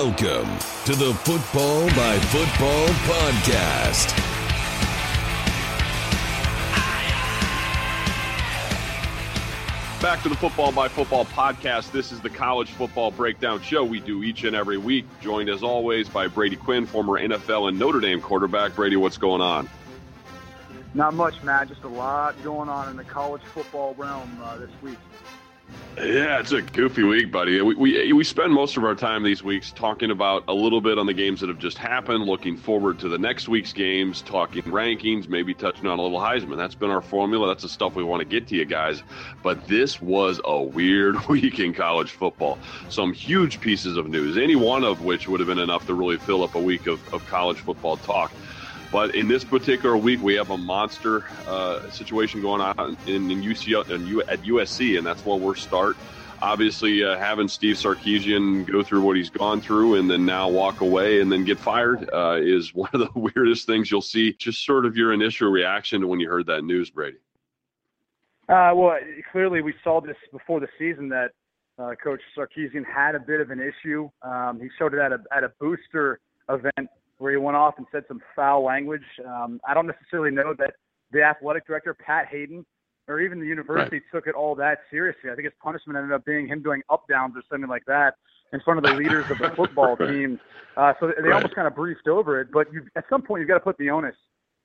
Welcome to the Football by Football podcast. Back to the Football by Football podcast. This is the college football breakdown show we do each and every week. Joined as always by Brady Quinn, former NFL and Notre Dame quarterback. Brady, what's going on? Not much, Matt. Just a lot going on in the college football realm uh, this week. Yeah, it's a goofy week, buddy. We, we we spend most of our time these weeks talking about a little bit on the games that have just happened, looking forward to the next week's games, talking rankings, maybe touching on a little Heisman. That's been our formula. That's the stuff we want to get to you guys. But this was a weird week in college football. Some huge pieces of news, any one of which would have been enough to really fill up a week of, of college football talk. But in this particular week, we have a monster uh, situation going on in, in UC in U, at USC, and that's where we'll start. Obviously, uh, having Steve Sarkisian go through what he's gone through and then now walk away and then get fired uh, is one of the weirdest things you'll see. Just sort of your initial reaction to when you heard that news, Brady. Uh, well, clearly we saw this before the season that uh, Coach Sarkisian had a bit of an issue. Um, he showed it at a at a booster event where he went off and said some foul language. Um, I don't necessarily know that the athletic director, Pat Haden, or even the university right. took it all that seriously. I think his punishment ended up being him doing up downs or something like that in front of the leaders of the football right. team. Uh, so they right. almost kind of briefed over it. But at some point, you've got to put the onus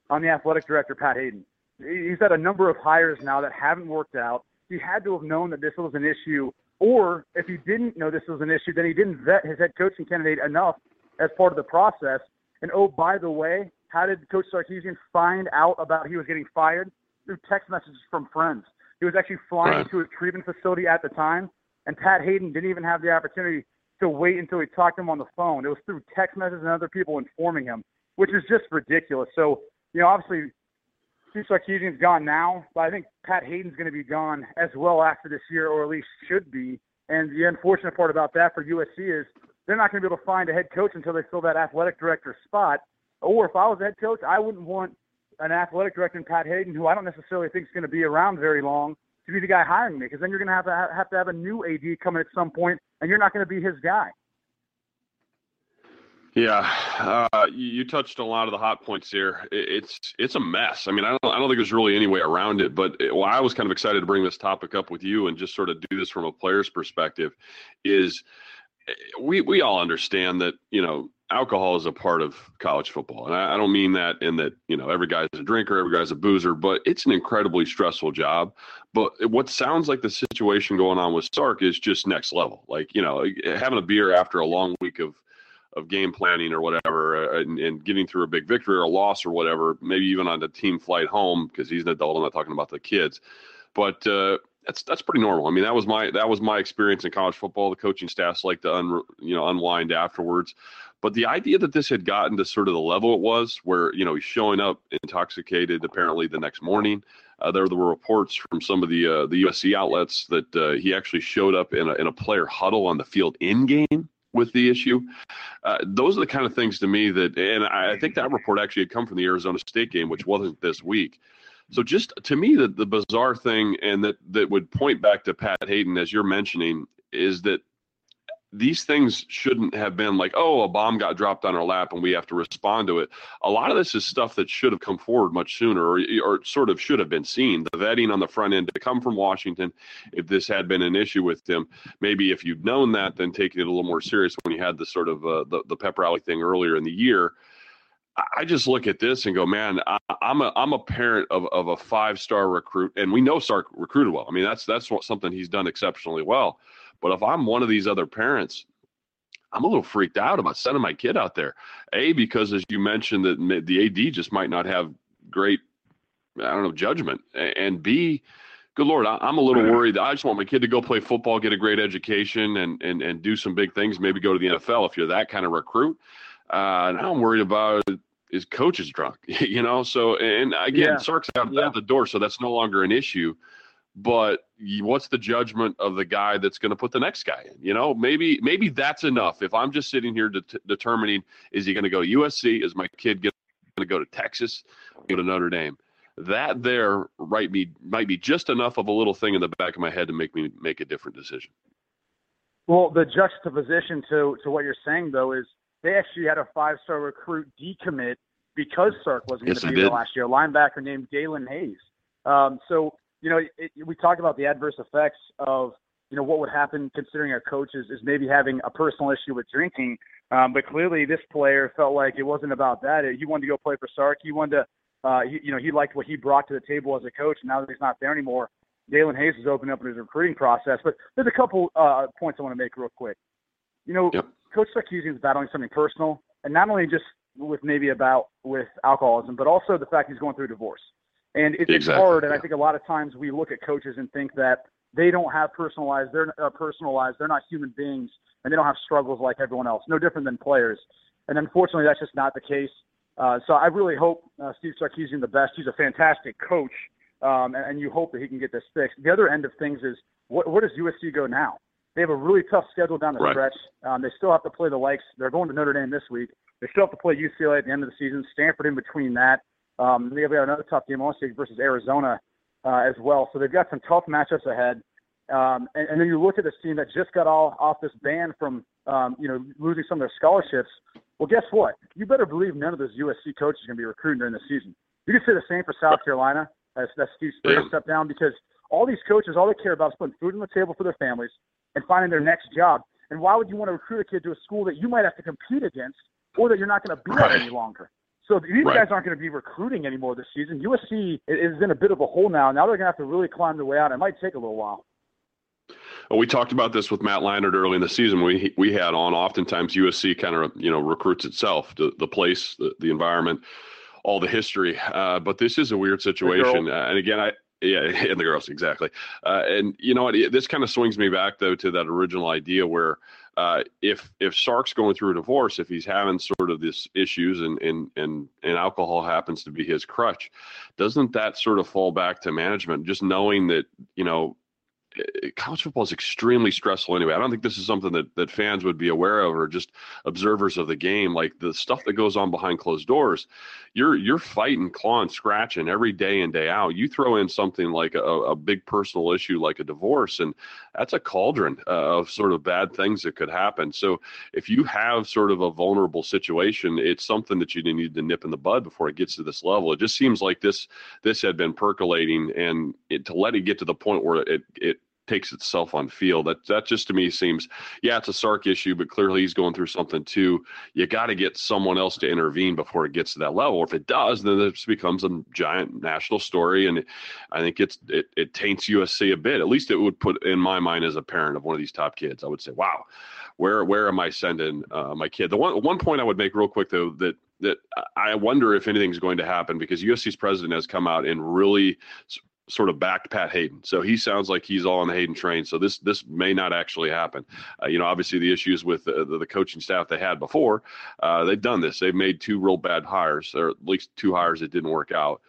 on the athletic director, Pat Haden. He's had a number of hires now that haven't worked out. He had to have known that this was an issue, or if he didn't know this was an issue, then he didn't vet his head coaching candidate enough as part of the process and oh, by the way, how did Coach Sarkisian find out about he was getting fired? Through text messages from friends. He was actually flying right. to a treatment facility at the time, and Pat Haden didn't even have the opportunity to wait until he talked to him on the phone. It was through text messages and other people informing him, which is just ridiculous. So, you know, obviously, Steve Sarkisian's gone now, but I think Pat Haden's going to be gone as well after this year, or at least should be. And the unfortunate part about that for USC is they're not going to be able to find a head coach until they fill that athletic director spot. Or if I was a head coach, I wouldn't want an athletic director in Pat Haden, who I don't necessarily think is going to be around very long, to be the guy hiring me, because then you're going to have to have to have a new AD coming at some point, and you're not going to be his guy. Yeah, uh, you touched a lot of the hot points here. It's it's a mess. I mean, I don't I don't think there's really any way around it. But it, well, I was kind of excited to bring this topic up with you and just sort of do this from a player's perspective. Is we we all understand that you know alcohol is a part of college football, and I, I, don't mean that in that you know every guy's a drinker, every guy's a boozer, but it's an incredibly stressful job. But what sounds like the situation going on with Sark is just next level. Like you know having a beer after a long week of of game planning or whatever, uh, and, and, getting through a big victory or a loss or whatever, maybe even on the team flight home because he's an adult. I'm not talking about the kids, but uh, that's that's pretty normal. I mean, that was my that was my experience in college football. The coaching staffs like to un, you know unwind afterwards, but the idea that this had gotten to sort of the level it was, where you know he's showing up intoxicated apparently the next morning. Uh, there were reports from some of the uh, the USC outlets that uh, he actually showed up in a in a player huddle on the field in game with the issue. Uh, those are the kind of things to me that, and I think that report actually had come from the Arizona State game, which wasn't this week. So just to me, the, the bizarre thing, and that that would point back to Pat Haden, as you're mentioning, is that these things shouldn't have been like, oh, a bomb got dropped on our lap and we have to respond to it. A lot of this is stuff that should have come forward much sooner or, or sort of should have been seen. The vetting on the front end to come from Washington, if this had been an issue with him, maybe if you'd known that, then taking it a little more serious when you had the sort of uh, the, the pep rally thing earlier in the year. I just look at this and go, man, I, am a I'm a parent of, of a five star recruit, and we know Sark recruited well. I mean, that's that's what, something he's done exceptionally well. But if I'm one of these other parents, I'm a little freaked out about sending my kid out there. A because as you mentioned that the AD just might not have great, I don't know, judgment, and B, good lord, I'm a little worried. I just want my kid to go play football, get a great education, and and and do some big things. Maybe go to the NFL if you're that kind of recruit. Uh, now I'm worried about his coach is drunk, you know. So and again, yeah. Sark's out, yeah. out the door, so that's no longer an issue but what's the judgment of the guy that's going to put the next guy in? You know, maybe maybe that's enough. If I'm just sitting here de- determining is he going to go to USC? Is my kid going to go to Texas? Go to Notre Dame? That there right me might be just enough of a little thing in the back of my head to make me make a different decision. Well, the juxtaposition to to what you're saying though is they actually had a five star recruit decommit because Sark wasn't yes, going to be there last year. A linebacker named Daelin Hayes. Um, so you know, it, we talk about the adverse effects of, you know, what would happen considering our coaches is maybe having a personal issue with drinking. Um, but clearly, this player felt like it wasn't about that. He wanted to go play for Sark. He wanted to, uh, he, you know, he liked what he brought to the table as a coach. And now that he's not there anymore, Daelin Hayes is opening up in his recruiting process. But there's a couple uh, points I want to make real quick. You know, yep. Coach Sarkisian is battling something personal, and not only just with maybe about with alcoholism, but also the fact he's going through a divorce. And it's, exactly. hard. And I think a lot of times we look at coaches and think that they don't have personalized, they're uh, personalized, they're not human beings, and they don't have struggles like everyone else. No different than players. And unfortunately, that's just not the case. Uh, so I really hope uh, Steve Sarkisian the best. He's a fantastic coach, um, and, and you hope that he can get this fixed. The other end of things is what, where does USC go now? They have a really tough schedule down the right. stretch. Um, they still have to play the likes. They're going to Notre Dame this week. They still have to play UCLA at the end of the season. Stanford in between that. Um, they've got another tough game on stage versus Arizona uh, as well. So they've got some tough matchups ahead. Um, and, and then you look at this team that just got all off this ban from um, you know losing some of their scholarships. Well, guess what? You better believe none of those USC coaches are going to be recruiting during the season. You can say the same for South Carolina as that Steve Spurrier stepped down because all these coaches, all they care about is putting food on the table for their families and finding their next job. And why would you want to recruit a kid to a school that you might have to compete against or that you're not going to be right. at any longer? So these right. guys aren't going to be recruiting anymore this season. USC is in a bit of a hole now. Now they're going to have to really climb their way out. It might take a little while. Well, we talked about this with Matt Leinart early in the season. We we had on oftentimes USC kind of you know recruits itself, the the place, the, the environment, all the history. Uh, but this is a weird situation. Uh, and again, I yeah, and the girls exactly. Uh, and you know what? This kind of swings me back though to that original idea where uh, if if Sark's going through a divorce, if he's having sort of this issues and and and and alcohol happens to be his crutch, doesn't that sort of fall back to management? Just knowing that you know college football is extremely stressful anyway. I don't think this is something that, that fans would be aware of or just observers of the game. Like the stuff that goes on behind closed doors, you're you're fighting, clawing, scratching every day in day out. You throw in something like a, a big personal issue like a divorce, and that's a cauldron uh, of sort of bad things that could happen. So if you have sort of a vulnerable situation, it's something that you need to nip in the bud before it gets to this level. It just seems like this this had been percolating, and it, to let it get to the point where it it takes itself on field. That that just to me seems, yeah, it's a Sark issue, but clearly he's going through something too. You got to get someone else to intervene before it gets to that level. Or if it does, then this becomes a giant national story, and I think it's it it taints USC a bit. At least it would put in my mind as a parent of one of these top kids. I would say, wow, where where am I sending uh, my kid? The one one point I would make real quick though that that I wonder if anything's going to happen because USC's president has come out and really sort of backed Pat Haden. So he sounds like he's all on the Haden train. So this this may not actually happen. Uh, you know, obviously the issues with the, the, the coaching staff they had before, uh, they've done this. They've made two real bad hires, or at least two hires that didn't work out.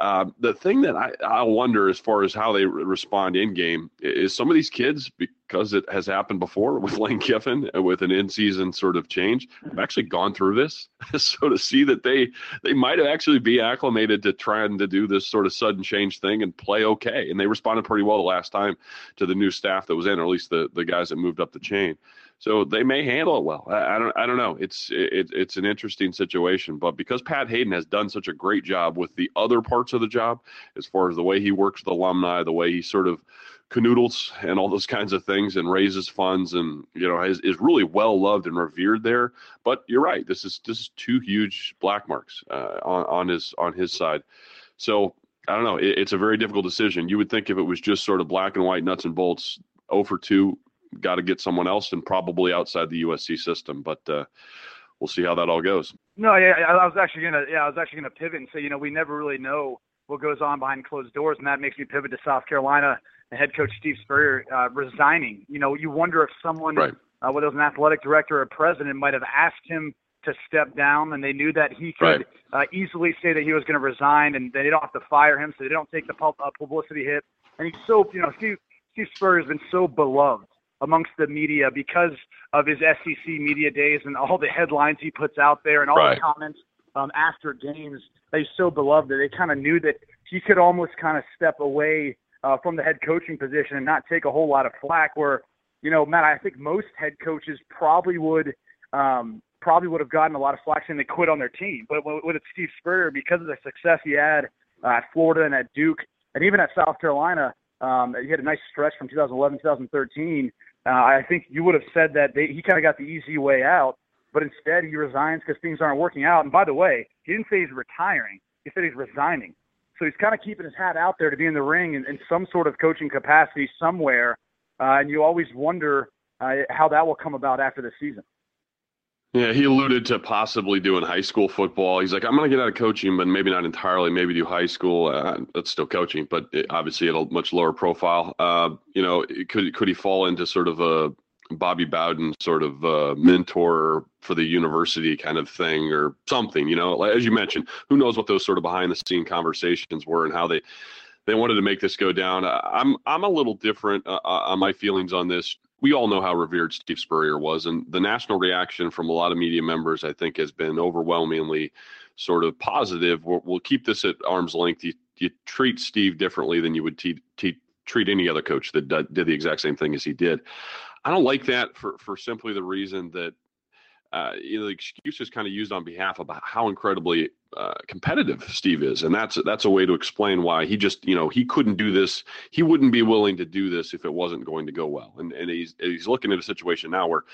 Uh, the thing that I, I wonder as far as how they respond in game is some of these kids, because it has happened before with Lane Kiffin uh, with an in season sort of change, have actually gone through this. so to see that they they might have actually be acclimated to trying to do this sort of sudden change thing and play okay. And they responded pretty well the last time to the new staff that was in, or at least the, the guys that moved up the chain. So they may handle it well. I, I don't. I don't know. It's it, it's an interesting situation, but because Pat Haden has done such a great job with the other parts of the job, as far as the way he works with alumni, the way he sort of canoodles and all those kinds of things and raises funds and you know is, is really well loved and revered there but you're right this is this is two huge black marks uh, on, on his on his side so i don't know it, it's a very difficult decision you would think if it was just sort of black and white nuts and bolts over 2 got to get someone else and probably outside the USC system. But uh, we'll see how that all goes. No, yeah, I was actually gonna yeah, I was actually gonna pivot and say, you know, we never really know what goes on behind closed doors, and that makes me pivot to South Carolina and head coach Steve Spurrier uh, resigning. You know, you wonder if someone, right. uh, whether it was an athletic director or a president, might have asked him to step down, and they knew that he could right. uh, easily say that he was going to resign, and they don't have to fire him, so they don't take the uh, publicity hit. And he's so, you know, Steve Steve Spurrier has been so beloved amongst the media because of his SEC media days and all the headlines he puts out there and all right. the comments um, after games. He's so beloved that they kind of knew that he could almost kind of step away uh, from the head coaching position and not take a whole lot of flack. Where, you know, Matt, I think most head coaches probably would um, probably would have gotten a lot of flack saying they quit on their team. But with Steve Spurrier, because of the success he had uh, at Florida and at Duke, and even at South Carolina, um, he had a nice stretch from 2011 2013. Uh, I think you would have said that they, he kind of got the easy way out, but instead he resigns because things aren't working out. And by the way, he didn't say he's retiring; he said he's resigning. So he's kind of keeping his hat out there to be in the ring in, in some sort of coaching capacity somewhere. Uh, and you always wonder uh, how that will come about after the season. Yeah, he alluded to possibly doing high school football. He's like, I'm going to get out of coaching, but maybe not entirely. Maybe do high school. Uh, that's still coaching, but it, obviously at a much lower profile. Uh, you know, could could he fall into sort of a Bobby Bowden sort of uh, mentor for the university kind of thing or something? You know, as you mentioned, who knows what those sort of behind the scene conversations were and how they they wanted to make this go down. I'm I'm a little different uh, uh, on my feelings on this we all know how revered Steve Spurrier was, and the national reaction from a lot of media members, I think, has been overwhelmingly sort of positive. We'll, we'll keep this at arm's length. You, you, treat Steve differently than you would treat any other coach that d- did the exact same thing as he did. I don't like that for for simply the reason that uh, you know, the excuse is kind of used on behalf of how incredibly uh, competitive Steve is, and that's that's a way to explain why he just you know he couldn't do this. He wouldn't be willing to do this if it wasn't going to go well. And and he's he's looking at a situation now where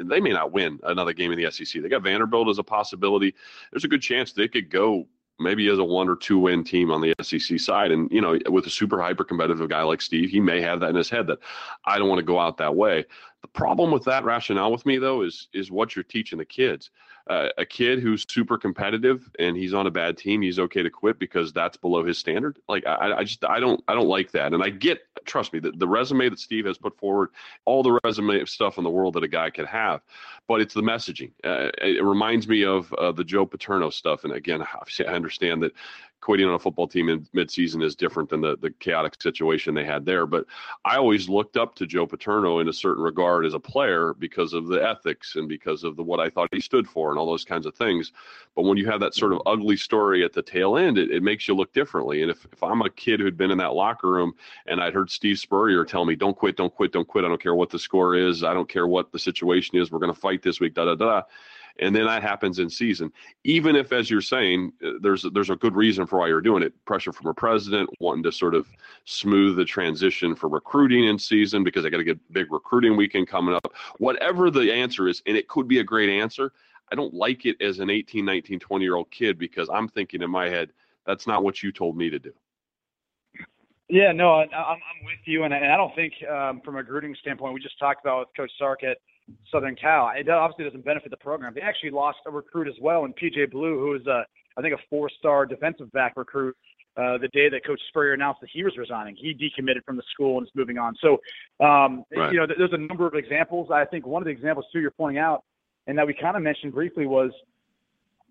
they may not win another game in the SEC. They got Vanderbilt as a possibility. There's a good chance they could go maybe as a one or two win team on the SEC side. And, you know, with a super hyper competitive guy like Steve, he may have that in his head that I don't want to go out that way. The problem with that rationale with me though is is what you're teaching the kids. Uh, a kid who's super competitive and he's on a bad team, he's okay to quit because that's below his standard. Like I, I just I don't I don't like that. And I get trust me the, the resume that Steve has put forward, all the resume of stuff in the world that a guy could have, but it's the messaging. Uh, it reminds me of uh, the Joe Paterno stuff. And again, I understand that quitting on a football team in midseason is different than the, the chaotic situation they had there. But I always looked up to Joe Paterno in a certain regard as a player because of the ethics and because of the what I thought he stood for and all those kinds of things. But when you have that sort of ugly story at the tail end, it, it makes you look differently. And if, if I'm a kid who'd been in that locker room and I'd heard Steve Spurrier tell me, don't quit, don't quit, don't quit. I don't care what the score is. I don't care what the situation is. We're going to fight this week, da da da and then that happens in season. Even if, as you're saying, uh, there's there's a good reason for why you're doing it. Pressure from a president wanting to sort of smooth the transition for recruiting in season because I got to get big recruiting weekend coming up. Whatever the answer is, and it could be a great answer. I don't like it as an 18, 19, 20 year old kid because I'm thinking in my head, that's not what you told me to do. Yeah, no, I, I'm, I'm with you, and I, and I don't think um, from a recruiting standpoint, we just talked about with Coach Sark at Southern Cal. It obviously doesn't benefit the program. They actually lost a recruit as well, and PJ Blue, who is a I think a four-star defensive back recruit. Uh, the day that Coach Spurrier announced that he was resigning, he decommitted from the school and is moving on. So, um, right. you know, there's a number of examples. I think one of the examples too you're pointing out, and that we kind of mentioned briefly, was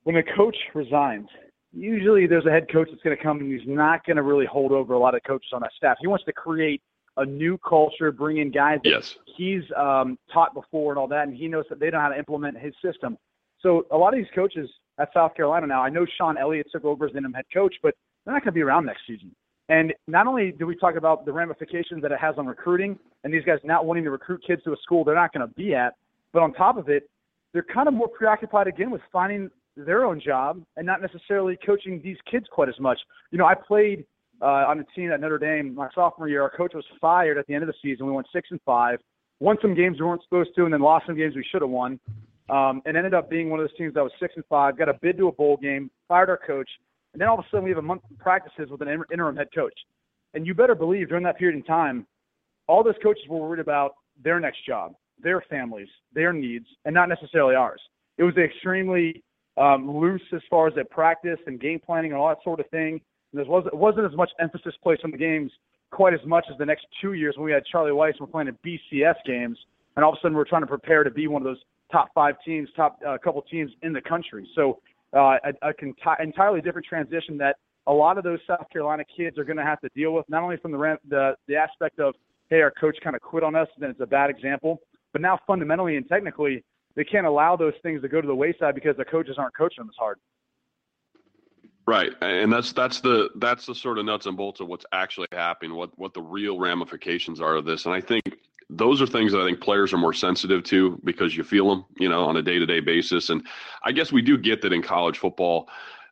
when a coach resigns. Usually, there's a head coach that's going to come and he's not going to really hold over a lot of coaches on that staff. He wants to create a new culture, bring in guys that yes. he's um, taught before and all that, and he knows that they know how to implement his system. So a lot of these coaches at South Carolina now, I know Shawn Elliott took over as interim head coach, but they're not going to be around next season. And not only do we talk about the ramifications that it has on recruiting and these guys not wanting to recruit kids to a school they're not going to be at, but on top of it, they're kind of more preoccupied again with finding their own job and not necessarily coaching these kids quite as much. You know, I played uh, on the team at Notre Dame my sophomore year. Our coach was fired at the end of the season. We went six and five, won some games we weren't supposed to, and then lost some games we should have won. Um, and ended up being one of those teams that was six and five. Got a bid to a bowl game, fired our coach, and then all of a sudden we have a month of practices with an interim head coach. And you better believe during that period in time, all those coaches were worried about their next job, their families, their needs, and not necessarily ours. It was extremely um, loose as far as at practice and game planning and all that sort of thing. And there wasn't, wasn't as much emphasis placed on the games quite as much as the next two years when we had Charlie Weis and we're playing in BCS games, and all of a sudden we're trying to prepare to be one of those top five teams, top uh, couple teams in the country. So uh, a, a conti- entirely different transition that a lot of those South Carolina kids are going to have to deal with, not only from the the, the aspect of hey, our coach kind of quit on us, and then it's a bad example, but now fundamentally and technically they can't allow those things to go to the wayside because the coaches aren't coaching them as hard. Right, and that's that's the that's the sort of nuts and bolts of what's actually happening, what what the real ramifications are of this, and I think those are things that I think players are more sensitive to because you feel them, you know, on a day to day basis, and I guess we do get that in college football.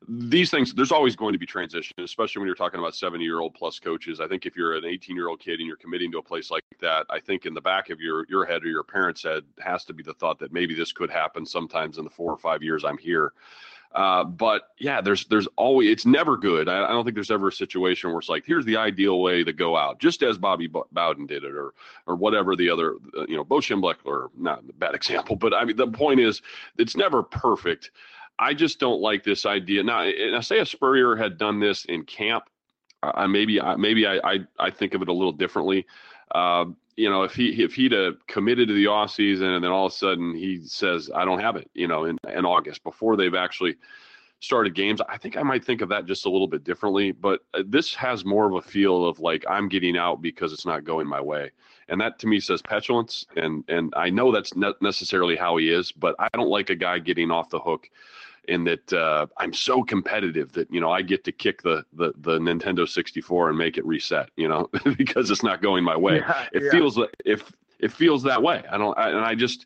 These things, there's always going to be transition, especially when you're talking about 70 year old plus coaches. I think if you're an 18 year old kid and you're committing to a place like that, I think in the back of your your head or your parents' head has to be the thought that maybe this could happen sometimes in the four or five years I'm here. Uh, but yeah, there's there's always it's never good. I, I, don't think there's ever a situation where it's like here's the ideal way to go out, just as Bobby Bowden did it, or or whatever the other uh, you know Bo Schembechler, not a bad example, but I mean the point is it's never perfect. I just don't like this idea. Now, and I say if Spurrier had done this in camp, uh, maybe maybe I, I I think of it a little differently. Uh, you know, if he if he'd have committed to the off season and then all of a sudden he says I don't have it, you know, in, in August before they've actually started games, I think I might think of that just a little bit differently. But uh, this has more of a feel of like I'm getting out because it's not going my way, and that to me says petulance. And and I know that's not necessarily how he is, but I don't like a guy getting off the hook in that uh, I'm so competitive that you know I get to kick the the, the Nintendo 64 and make it reset, you know, because it's not going my way. Yeah, it yeah. feels if it feels that way. I don't, I, and I just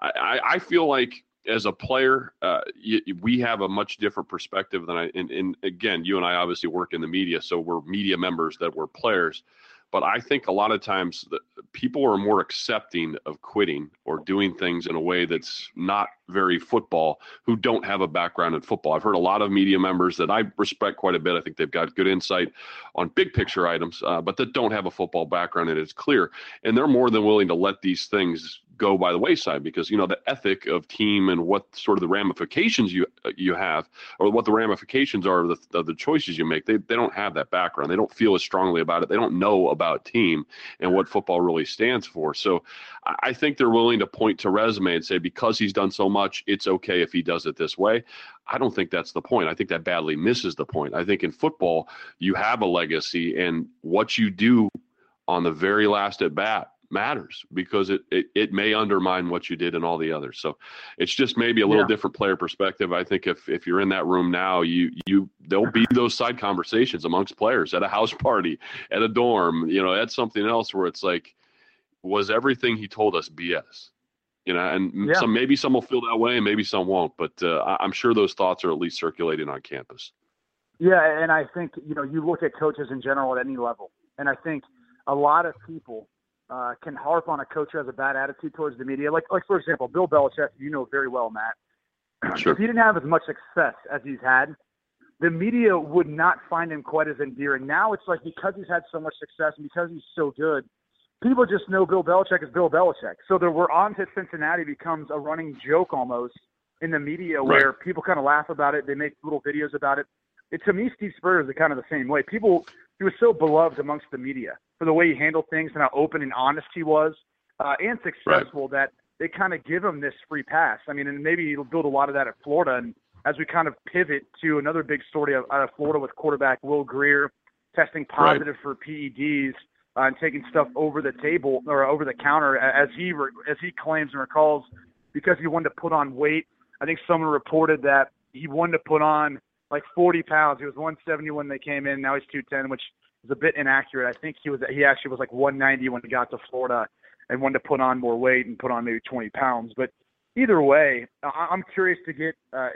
I I feel like as a player, uh, you, we have a much different perspective than I. And, and again, you and I obviously work in the media, so we're media members that we're players. But I think a lot of times the, people are more accepting of quitting or doing things in a way that's not very football who don't have a background in football. I've heard a lot of media members that I respect quite a bit. I think they've got good insight on big picture items, uh, but that don't have a football background and it's clear. And they're more than willing to let these things go by the wayside because you know the ethic of team and what sort of the ramifications you you have or what the ramifications are of the, of the choices you make they, they don't have that background they don't feel as strongly about it they don't know about team and what football really stands for so i think they're willing to point to resume and say because he's done so much it's okay if he does it this way i don't think that's the point i think that badly misses the point i think in football you have a legacy and what you do on the very last at bat matters because it, it, it may undermine what you did in all the others. So it's just maybe a little yeah. different player perspective. I think if if you're in that room now, you you there'll be those side conversations amongst players at a house party, at a dorm, you know, at something else where it's like, was everything he told us BS? You know, and yeah. some maybe some will feel that way, and maybe some won't. But uh, I'm sure those thoughts are at least circulating on campus. Yeah, and I think you know you look at coaches in general at any level, and I think a lot of people uh, can harp on a coach who has a bad attitude towards the media. Like, like for example, Bill Belichick, you know very well, Matt. Sure. If he didn't have as much success as he's had, the media would not find him quite as endearing. Now it's like because he's had so much success and because he's so good, people just know Bill Belichick is Bill Belichick. So the we're on to Cincinnati becomes a running joke almost in the media where people kind of laugh about it. They make little videos about it. it to me, Steve Spurrier is kind of the same way. People, he was so beloved amongst the media for the way he handled things and how open and honest he was, uh, and successful. Right. That they kind of give him this free pass. I mean, and maybe he'll build a lot of that at Florida. And as we kind of pivot to another big story out of Florida with quarterback Will Grier testing positive right. for PEDs uh, and taking stuff over the table or over the counter, as he as he claims and recalls, because he wanted to put on weight. I think someone reported that he wanted to put on like 40 pounds. He was 170 when they came in. Now he's 210, which is a bit inaccurate. I think he was he actually was like 190 when he got to Florida and wanted to put on more weight and put on maybe 20 pounds. But either way, I'm curious to get uh,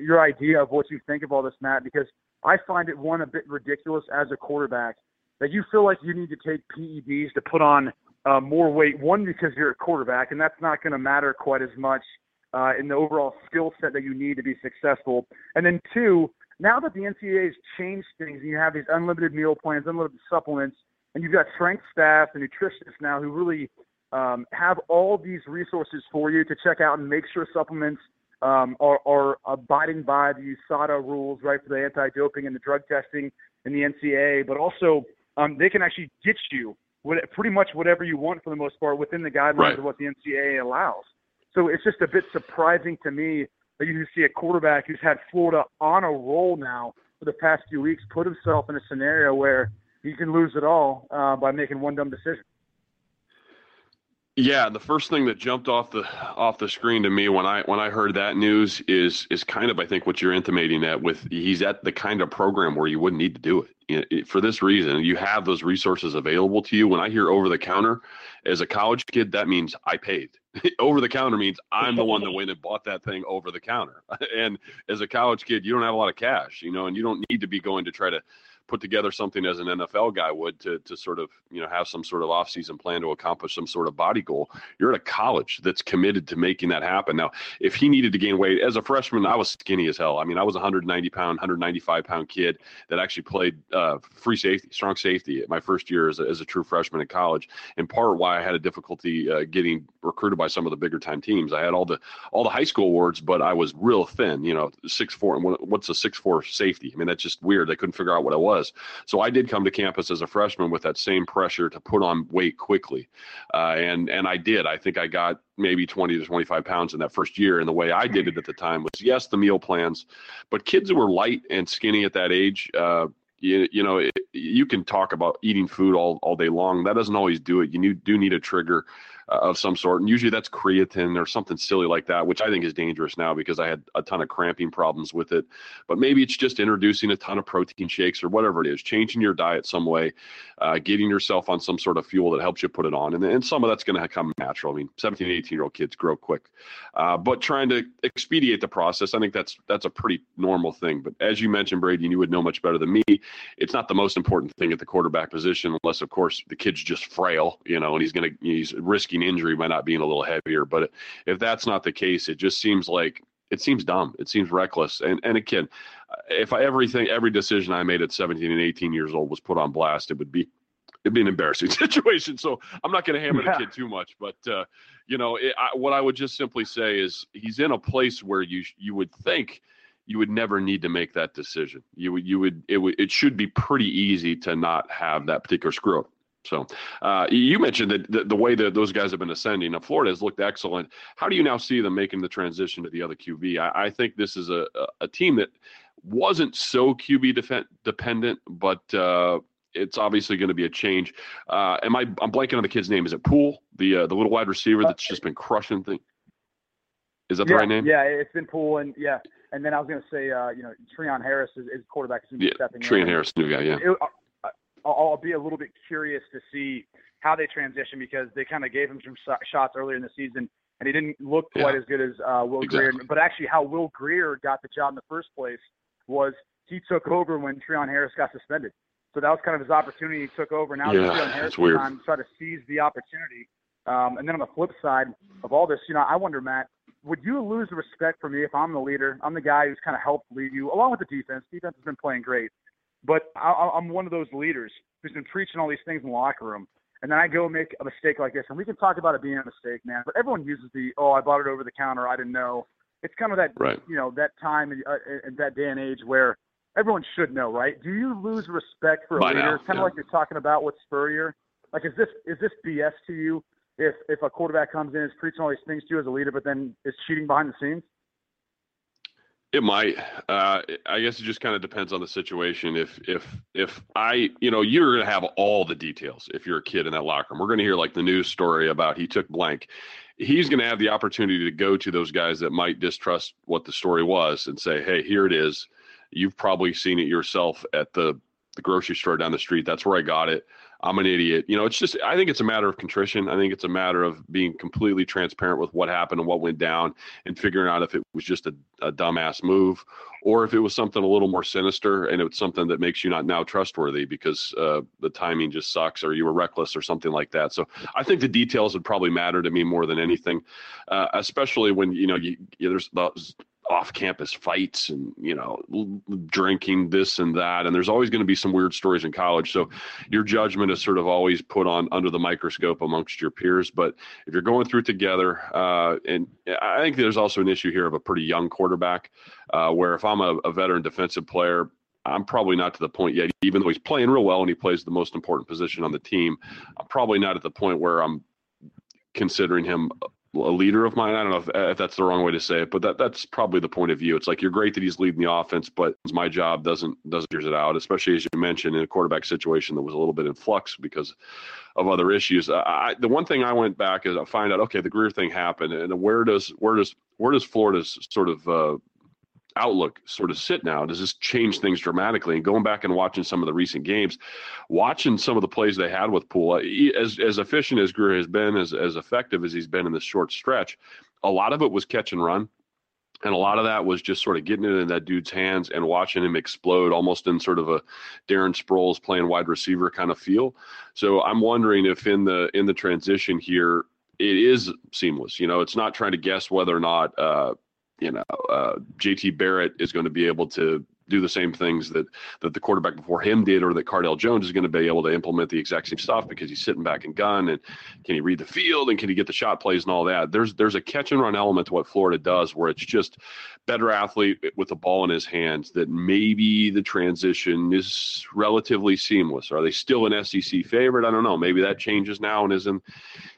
your idea of what you think of all this, Matt, because I find it one a bit ridiculous as a quarterback that you feel like you need to take PEDs to put on uh, more weight. One because you're a quarterback, and that's not going to matter quite as much uh, in the overall skill set that you need to be successful. And then two, now that the NCAA has changed things and you have these unlimited meal plans, unlimited supplements, and you've got strength staff and nutritionists now who really um, have all these resources for you to check out and make sure supplements um, are, are abiding by the USADA rules, right, for the anti-doping and the drug testing in the NCAA, but also um, they can actually get you what, pretty much whatever you want for the most part within the guidelines Right. of what the NCAA allows. So it's just a bit surprising to me that you see a quarterback who's had Florida on a roll now for the past few weeks put himself in a scenario where he can lose it all uh, by making one dumb decision. Yeah, the first thing that jumped off the off the screen to me when I when I heard that news is is kind of I think what you're intimating at with he's at the kind of program where you wouldn't need to do it- For this reason, you have those resources available to you. When I hear over the counter as a college kid, that means I paid. over the counter means I'm the one that went and bought that thing over the counter. And as a college kid, you don't have a lot of cash, you know, and you don't need to be going to try to put together something as an NFL guy would to to sort of you know have some sort of offseason plan to accomplish some sort of body goal. You're at a college that's committed to making that happen. Now, if he needed to gain weight as a freshman, I was skinny as hell. I mean, I was a 190 pound, 195 pound kid that actually played uh, free safety, strong safety, my first year as a, as a true freshman in college. In part, why I had a difficulty uh, getting recruited by some of the bigger time teams. I had all the all the high school awards, but I was real thin. You know, six four. And what's a six four safety? I mean, that's just weird. I couldn't figure out what I was. So I did come to campus as a freshman with that same pressure to put on weight quickly, uh, and and I did. I think I got maybe 20 to 25 pounds in that first year. And the way I did it at the time was yes, the meal plans, but kids who were light and skinny at that age. Uh, you, you know, it, you can talk about eating food all, all day long. That doesn't always do it. You need, do need a trigger of some sort. And usually that's creatine or something silly like that, which I think is dangerous now because I had a ton of cramping problems with it. But maybe it's just introducing a ton of protein shakes or whatever it is, changing your diet some way, uh, getting yourself on some sort of fuel that helps you put it on. And, and some of that's going to come natural. I mean, 17, 18 year old kids grow quick. Uh, but trying to expedite the process, I think that's that's a pretty normal thing. But as you mentioned, Brady, and you would know much better than me, it's not the most important thing at the quarterback position, unless of course the kid's just frail, you know, and he's gonna he's risking injury by not being a little heavier. But if that's not the case, it just seems like it seems dumb. It seems reckless. And and again, if I everything every decision I made at 17 and 18 years old was put on blast, it would be it'd be an embarrassing situation. So I'm not going to hammer Yeah. the kid too much, but uh, you know, it, I, what I would just simply say is he's in a place where you you would think you would never need to make that decision. You would you would it would it should be pretty easy to not have that particular screw up. So uh, you mentioned that the, the way that those guys have been ascending. Now Florida has looked excellent. How do you now see them making the transition to the other QB? I, I think this is a, a, a team that wasn't so QB dependent, but uh, it's obviously going to be a change. Uh, am I? I'm blanking on the kid's name. Is it Poole, the uh, the little wide receiver that's just been crushing things? Is that the yeah, right name? Yeah, it's been Poole, and yeah. And then I was going to say, uh, you know, Treon Harris is, is quarterback. gonna Yeah, stepping Treon in. Harris, new guy. Yeah. It, I'll, I'll be a little bit curious to see how they transition because they kind of gave him some shots earlier in the season, and he didn't look quite Yeah. as good as uh, Will Grier. But actually, how Will Grier got the job in the first place was he took over when Treon Harris got suspended. So that was kind of his opportunity. He took over. Now Yeah, Treon Harris' weird. time to try to seize the opportunity. Um, and then on the flip side of all this, you know, I wonder, Matt, would you lose the respect for me if I'm the leader? I'm the guy who's kind of helped lead you, along with the defense. Defense has been playing great, but I, I'm one of those leaders who's been preaching all these things in the locker room, and then I go make a mistake like this, and we can talk about it being a mistake, man. But everyone uses the "oh, I bought it over the counter, I didn't know." It's kind of that, Right. you know, that time in, uh, that day and age where everyone should know, right? Do you lose respect for a By leader? now, kind of like you're talking about with Spurrier. Like, is this is this BS to you? If if a quarterback comes in and is preaching all these things to you as a leader, but then is cheating behind the scenes? It might. Uh, I guess it just kind of depends on the situation. If if if I, you know, you're gonna have all the details if you're a kid in that locker room. We're gonna hear like the news story about he took blank. He's gonna have the opportunity to go to those guys that might distrust what the story was and say, "Hey, here it is. You've probably seen it yourself at the the grocery store down the street. That's where I got it. I'm an idiot. You know, it's just, I think it's a matter of contrition. I think it's a matter of being completely transparent with what happened and what went down and figuring out if it was just a, a dumbass move or if it was something a little more sinister and it's something that makes you not now trustworthy because uh, the timing just sucks or you were reckless or something like that. So I think the details would probably matter to me more than anything, uh, especially when, you know, you, you, there's the, off-campus fights and you know drinking this and that and there's always going to be some weird stories in college so your judgment is sort of always put on under the microscope amongst your peers but if you're going through together uh, and i think there's also an issue here of a pretty young quarterback uh, where if i'm a, a veteran defensive player I'm probably not to the point yet, even though he's playing real well and he plays the most important position on the team. I'm probably not at the point where I'm considering him a leader of mine. I don't know if, if, that's the wrong way to say it, but that that's probably the point of view. It's like you're great that he's leading the offense, but my job doesn't doesn't figure it out. Especially as you mentioned in a quarterback situation that was a little bit in flux because of other issues. I, the one thing I went back is I find out okay the Grier thing happened, and where does where does where does Florida's sort of uh, outlook sort of sit now? Does this change things dramatically? And going back and watching some of the recent games, watching some of the plays they had with Poole, as as efficient as Grier has been, as as effective as he's been in this short stretch, a lot of it was catch and run. And a lot of that was just sort of getting it in that dude's hands and watching him explode almost in sort of a Darren Sproles playing wide receiver kind of feel. So I'm wondering if in the in the transition here, it is seamless. You know, it's not trying to guess whether or not uh, you know, uh, JT Barrett is going to be able to do the same things that that the quarterback before him did, or that Cardale Jones is going to be able to implement the exact same stuff because he's sitting back and gun and can he read the field and can he get the shot plays and all that. There's there's a catch and run element to what Florida does where it's just better athlete with the ball in his hands that maybe the transition is relatively seamless. Are they still an SEC favorite? I don't know. Maybe that changes now and is in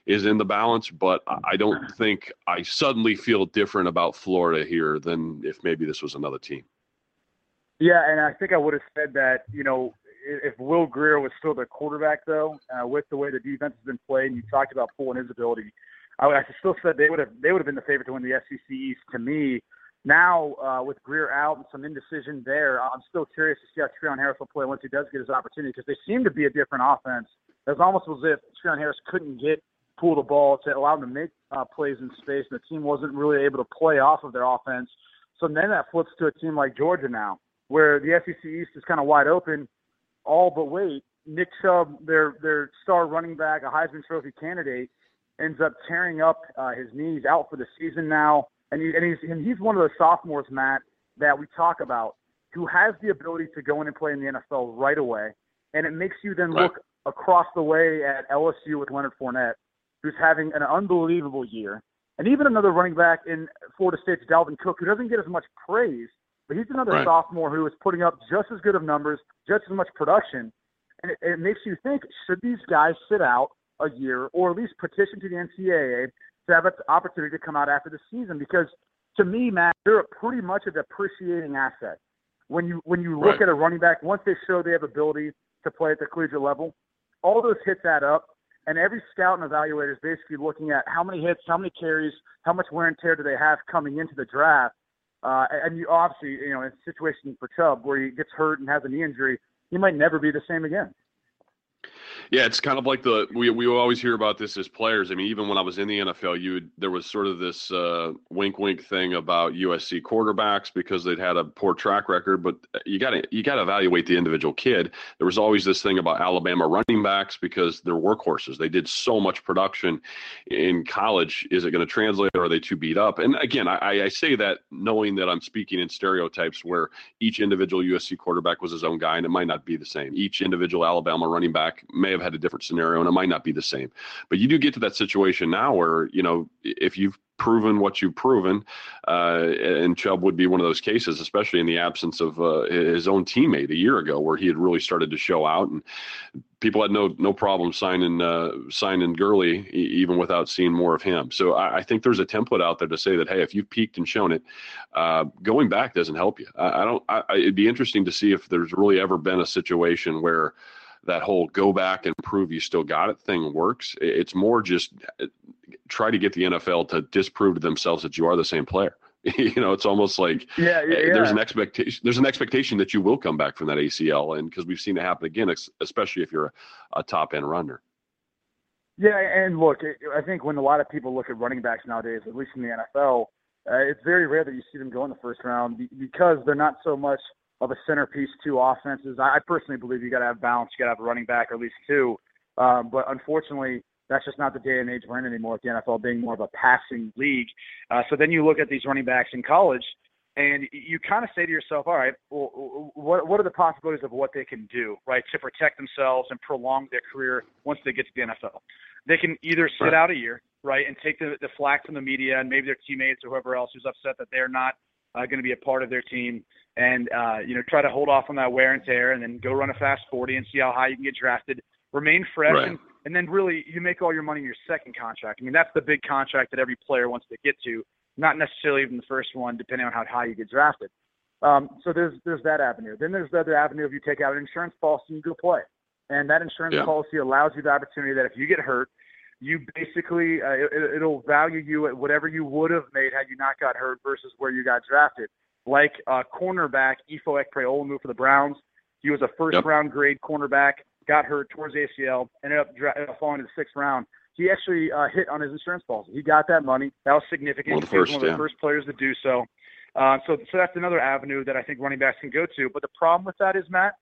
is in the balance, but I don't think I suddenly feel different about Florida here than if maybe this was another team. Yeah, and I think I would have said that, you know, if Will Grier was still the quarterback, though, uh, with the way the defense has been played, and you talked about Poole and his ability, I would actually still said they would have they would have been the favorite to win the SEC East. To me, now uh, with Grier out and some indecision there, I'm still curious to see how Treon Harris will play once he does get his opportunity because they seem to be a different offense. It's almost as if Treon Harris couldn't get pull the ball to allow them to make uh, plays in space, and the team wasn't really able to play off of their offense. So then that flips to a team like Georgia now, where the SEC East is kind of wide open. All but wait, Nick Chubb, their their star running back, a Heisman Trophy candidate, ends up tearing up uh, his knees, out for the season now, and, he, and he's and he's one of the sophomores, Matt, that we talk about, who has the ability to go in and play in the NFL right away, and it makes you then look across the way at LSU with Leonard Fournette, who's having an unbelievable year, and even another running back in Florida State's Dalvin Cook, who doesn't get as much praise but he's another right. sophomore who is putting up just as good of numbers, just as much production. And it, it makes you think, should these guys sit out a year or at least petition to the NCAA to have an opportunity to come out after the season? Because to me, Matt, they're pretty much a depreciating asset. When you when you look right. at a running back, once they show they have ability to play at the collegiate level, all those hits add up. And every scout and evaluator is basically looking at how many hits, how many carries, how much wear and tear do they have coming into the draft uh, and you obviously, you know, in a situation for Chubb where he gets hurt and has a knee injury, he might never be the same again. Yeah, it's kind of like the we we always hear about this as players. I mean, even when I was in the NFL, you would, there was sort of this uh, wink wink thing about USC quarterbacks because they'd had a poor track record. But you got to you got to evaluate the individual kid. There was always this thing about Alabama running backs because they're workhorses. They did so much production in college. Is it going to translate, or are they too beat up? And again, I, I say that knowing that I'm speaking in stereotypes where each individual USC quarterback was his own guy, and it might not be the same. Each individual Alabama running back may have had a different scenario and it might not be the same. But you do get to that situation now where, you know, if you've proven what you've proven, uh, and Chubb would be one of those cases, especially in the absence of uh, his own teammate a year ago, where he had really started to show out, and people had no no problem signing uh, signing Gurley even without seeing more of him. So I, I, think there's a template out there to say that hey, if you've peaked and shown it, uh, going back doesn't help you. I, I don't. I, it'd be interesting to see if there's really ever been a situation where that whole go back and prove you still got it thing works. It's more just uh, try to get the NFL to disprove to themselves that you are the same player. you know, it's almost like yeah, yeah, yeah, there's an expectation. There's an expectation that you will come back from that ACL, and because we've seen it happen again, especially if you're a, a top end runner. Yeah, and look, I think when a lot of people look at running backs nowadays, at least in the NFL, uh, it's very rare that you see them go in the first round because they're not so much of a centerpiece to offenses. I personally believe you got to have balance. You got to have a running back or at least two. Um, but unfortunately, that's just not the day and age we're in anymore. With the NFL being more of a passing league, uh, so then you look at these running backs in college. And you kind of say to yourself, all right, well, what, what are the possibilities of what they can do, right, to protect themselves and prolong their career once they get to the NFL? They can either sit right. out a year, right, and take the, the flack from the media and maybe their teammates or whoever else who's upset that they're not uh, going to be a part of their team and, uh, you know, try to hold off on that wear and tear and then go run a fast 40 and see how high you can get drafted, remain fresh, right. and, and then really you make all your money in your second contract. I mean, that's the big contract that every player wants to get to not necessarily even the first one, depending on how high you get drafted. Um, so there's there's that avenue. Then there's the other avenue of you take out an insurance policy and you go play, and that insurance yeah. policy allows you the opportunity that if you get hurt, you basically uh, it, it'll value you at whatever you would have made had you not got hurt versus where you got drafted. Like uh, cornerback Ifo Ekpre for the Browns, he was a first yep. round grade cornerback, got hurt towards ACL, ended up dra- falling to the sixth round he actually uh, hit on his insurance policy. He got that money. That was significant. One of the first, he was one of yeah. first players to do so. Uh, so, so that's another avenue that I think running backs can go to. But the problem with that is, Matt,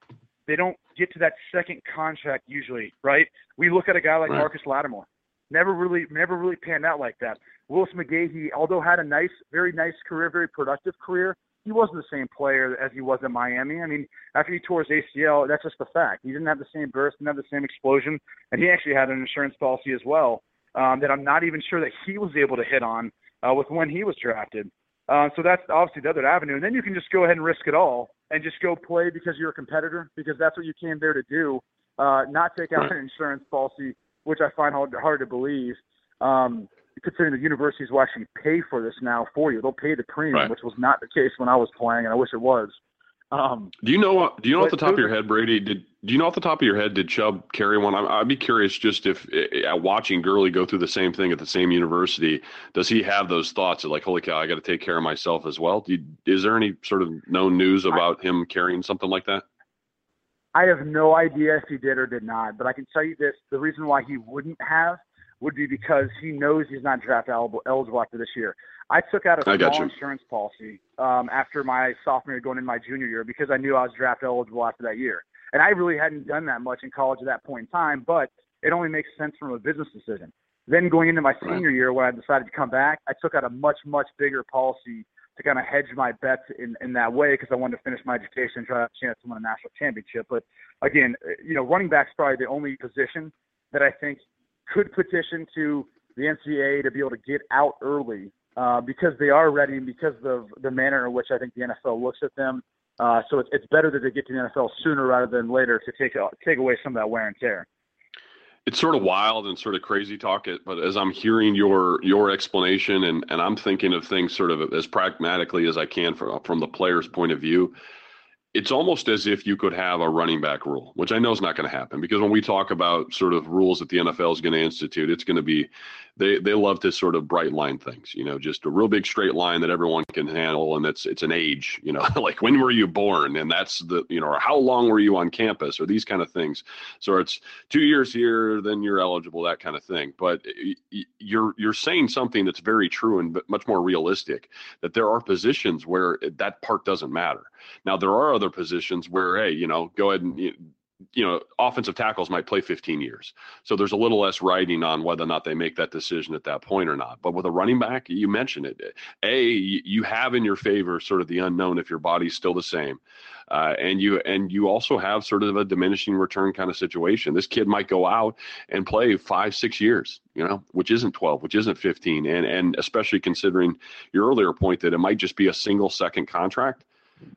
they don't get to that second contract usually, right? We look at a guy like right. Marcus Lattimore, never really, never really panned out like that. Willis McGahee, although had a nice, very nice career, very productive career, he wasn't the same player as he was in Miami. I mean, after he tore his ACL, that's just the fact. He didn't have the same burst, didn't have the same explosion, and he actually had an insurance policy as well um, that I'm not even sure that he was able to hit on uh, with when he was drafted. Uh, so that's obviously the other avenue. And then you can just go ahead and risk it all and just go play because you're a competitor, because that's what you came there to do, uh, not take out an insurance policy, which I find hard, hard to believe. Um, considering the universities will actually pay for this now for you. They'll pay the premium, right. which was not the case when I was playing, and I wish it was. Um, do you know? Do you know off the top of your head, Brady? Did do you know off the top of your head? Did Chubb carry one? I- I'd be curious, just if uh, watching Gurley go through the same thing at the same university, does he have those thoughts of like, "Holy cow, I got to take care of myself as well"? You, is there any sort of known news about him carrying something like that? I have no idea if he did or did not, but I can tell you this: the reason why he wouldn't have would be because he knows he's not draft eligible, after this year. I took out a I got small insurance policy um, after my sophomore year, going into my junior year, because I knew I was draft eligible after that year. And I really hadn't done that much in college at that point in time, but it only makes sense from a business decision. Then going into my senior year, when I decided to come back, I took out a much, much bigger policy to kind of hedge my bets in, in that way because I wanted to finish my education and try to have a chance to win a national championship. But again, you know, running back's probably the only position that I think could petition to the NCAA to be able to get out early uh, because they are ready and because of the manner in which I think the NFL looks at them. Uh, so it's, it's better that they get to the NFL sooner rather than later to take take away some of that wear and tear. It's sort of wild and sort of crazy talk, but as I'm hearing your your explanation and, and I'm thinking of things sort of as pragmatically as I can from from the player's point of view, it's almost as if you could have a running back rule, which I know is not going to happen because when we talk about sort of rules that the NFL is going to institute, it's going to be they they love to sort of bright line things, you know, just a real big straight line that everyone can handle, and it's it's an age, you know, like when were you born, and that's the you know, or how long were you on campus, or these kind of things. So it's two years here, then you're eligible, that kind of thing. But you're you're saying something that's very true and much more realistic that there are positions where that part doesn't matter. Now there are other positions where hey, you know, go ahead and you know, offensive tackles might play 15 years. So there's a little less riding on whether or not they make that decision at that point or not. But with a running back, you mentioned it. A, you have in your favor sort of the unknown if your body's still the same. Uh, and you and you also have sort of a diminishing return kind of situation. This kid might go out and play five, six years, you know, which isn't 12, which isn't 15, and and especially considering your earlier point that it might just be a single second contract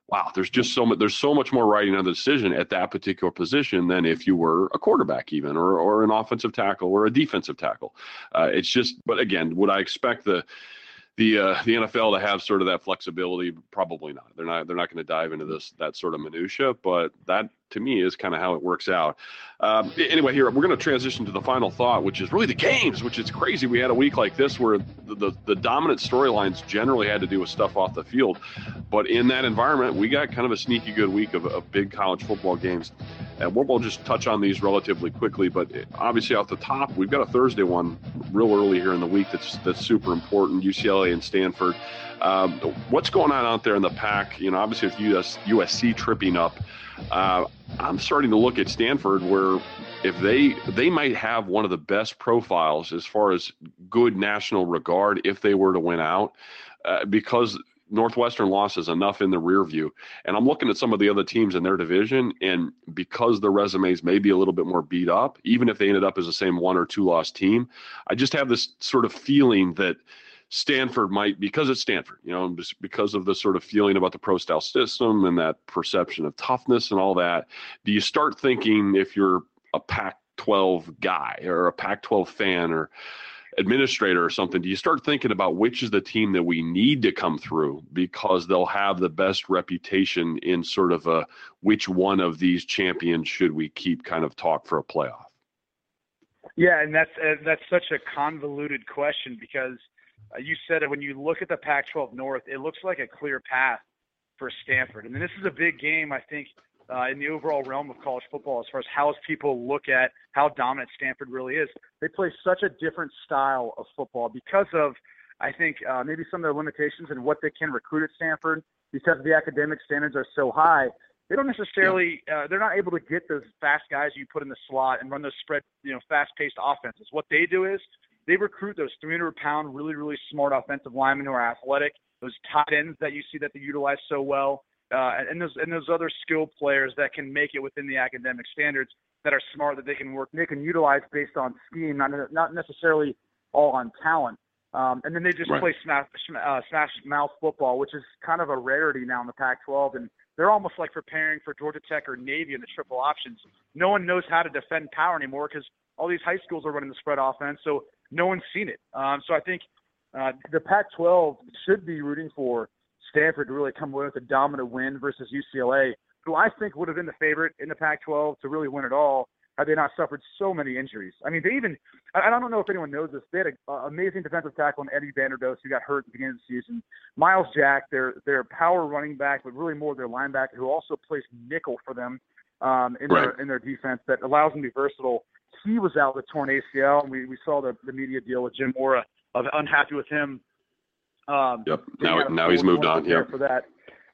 wow, there's just so much there's so much more writing on the decision at that particular position than if you were a quarterback even or or an offensive tackle or a defensive tackle. Uh, it's just, but again, would I expect the the uh, the NFL to have sort of that flexibility? Probably not. They're not they're not going to dive into this that sort of minutia, but that to me is kind of how it works out. Um, anyway, here we're going to transition to the final thought, which is really the games, which is crazy. We had a week like this where the, the, the dominant storylines generally had to do with stuff off the field, but in that environment, we got kind of a sneaky good week of, of big college football games. And we'll, just touch on these relatively quickly, but obviously off the top, we've got a Thursday one real early here in the week that's that's super important. UCLA and Stanford. Um, what's going on out there in the pack? You know, obviously with US, USC tripping up. Uh, I'm starting to look at Stanford where if they they might have one of the best profiles as far as good national regard if they were to win out uh, because Northwestern losses enough in the rear view. And I'm looking at some of the other teams in their division, and because the resumes may be a little bit more beat up, even if they ended up as the same one or two loss team, I just have this sort of feeling that Stanford might, because it's Stanford, you know, just because of the sort of feeling about the pro style system and that perception of toughness and all that. Do you start thinking if you're a Pac 12 guy or a Pac 12 fan or administrator or something, do you start thinking about which is the team that we need to come through because they'll have the best reputation in sort of a which one of these champions should we keep kind of talk for a playoff? Yeah, and that's uh, that's such a convoluted question because you said it when you look at the Pac-12 North, it looks like a clear path for Stanford. and this is a big game. I think uh, in the overall realm of college football as far as how people look at how dominant Stanford really is. They play such a different style of football because of, I think, uh, maybe some of their limitations and what they can recruit at Stanford because the academic standards are so high. They don't necessarily, uh, they're not able to get those fast guys you put in the slot and run those spread, you know, fast-paced offenses. What they do is they recruit those 300-pound, really, really smart offensive linemen who are athletic, those tight ends that you see that they utilize so well uh, and those and those other skilled players that can make it within the academic standards that are smart that they can work they can utilize based on scheme, not not necessarily all on talent. Um, and then they just right. play smash, uh, smash mouth football, which is kind of a rarity now in the Pac-12. And they're almost like preparing for Georgia Tech or Navy in the triple options. No one knows how to defend power anymore because all these high schools are running the spread offense, so no one's seen it. Um, so I think uh, the Pac-12 should be rooting for Stanford to really come away with a dominant win versus UCLA, who I think would have been the favorite in the Pac-12 to really win it all had they not suffered so many injuries. I mean, they even, I don't know if anyone knows this, they had an amazing defensive tackle in Eddie Vanderdoes who got hurt at the beginning of the season. Myles Jack, their, their power running back, but really more their linebacker, who also plays nickel for them um, in, right. their, in their defense that allows them to be versatile. He was out with torn ACL, and we, we saw the, the media deal with Jim Mora of unhappy with him um, yep. Now, now he's moved on. Yeah. For that.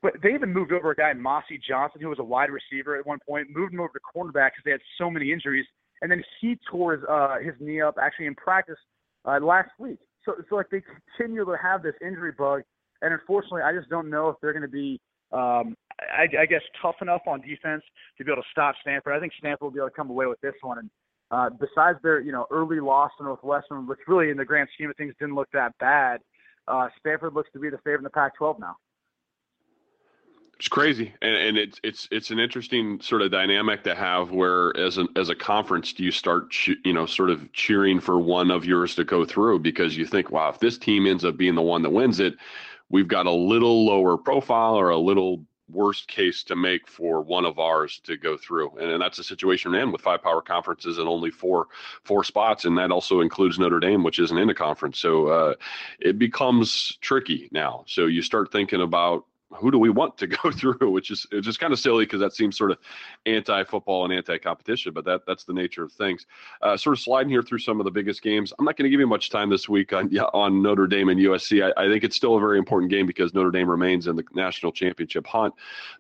But they even moved over a guy, Mossy Johnson, who was a wide receiver at one point, moved him over to cornerback because they had so many injuries. And then he tore his, uh, his knee up actually in practice uh, last week. So, so like they continue to have this injury bug. And unfortunately, I just don't know if they're going to be, um, I, I guess, tough enough on defense to be able to stop Stanford. I think Stanford will be able to come away with this one. And uh, besides their, you know, early loss to Northwestern, which really in the grand scheme of things didn't look that bad, uh, Stanford looks to be the favorite in the Pac-12 now. It's crazy, and, and it's it's it's an interesting sort of dynamic to have. Where as an as a conference, do you start you know sort of cheering for one of yours to go through because you think, wow, if this team ends up being the one that wins it, we've got a little lower profile or a little worst case to make for one of ours to go through. And, and that's a situation in with five power conferences and only four four spots. And that also includes notre dame which isn't in a conference so uh, it becomes tricky now. So you start thinking about who do we want to go through? Which is it's just kind of silly because that seems sort of anti-football and anti-competition, but that that's the nature of things. Uh, sort of sliding here through some of the biggest games. I'm not going to give you much time this week on on Notre Dame and USC. I, I, think it's still a very important game because Notre Dame remains in the national championship hunt,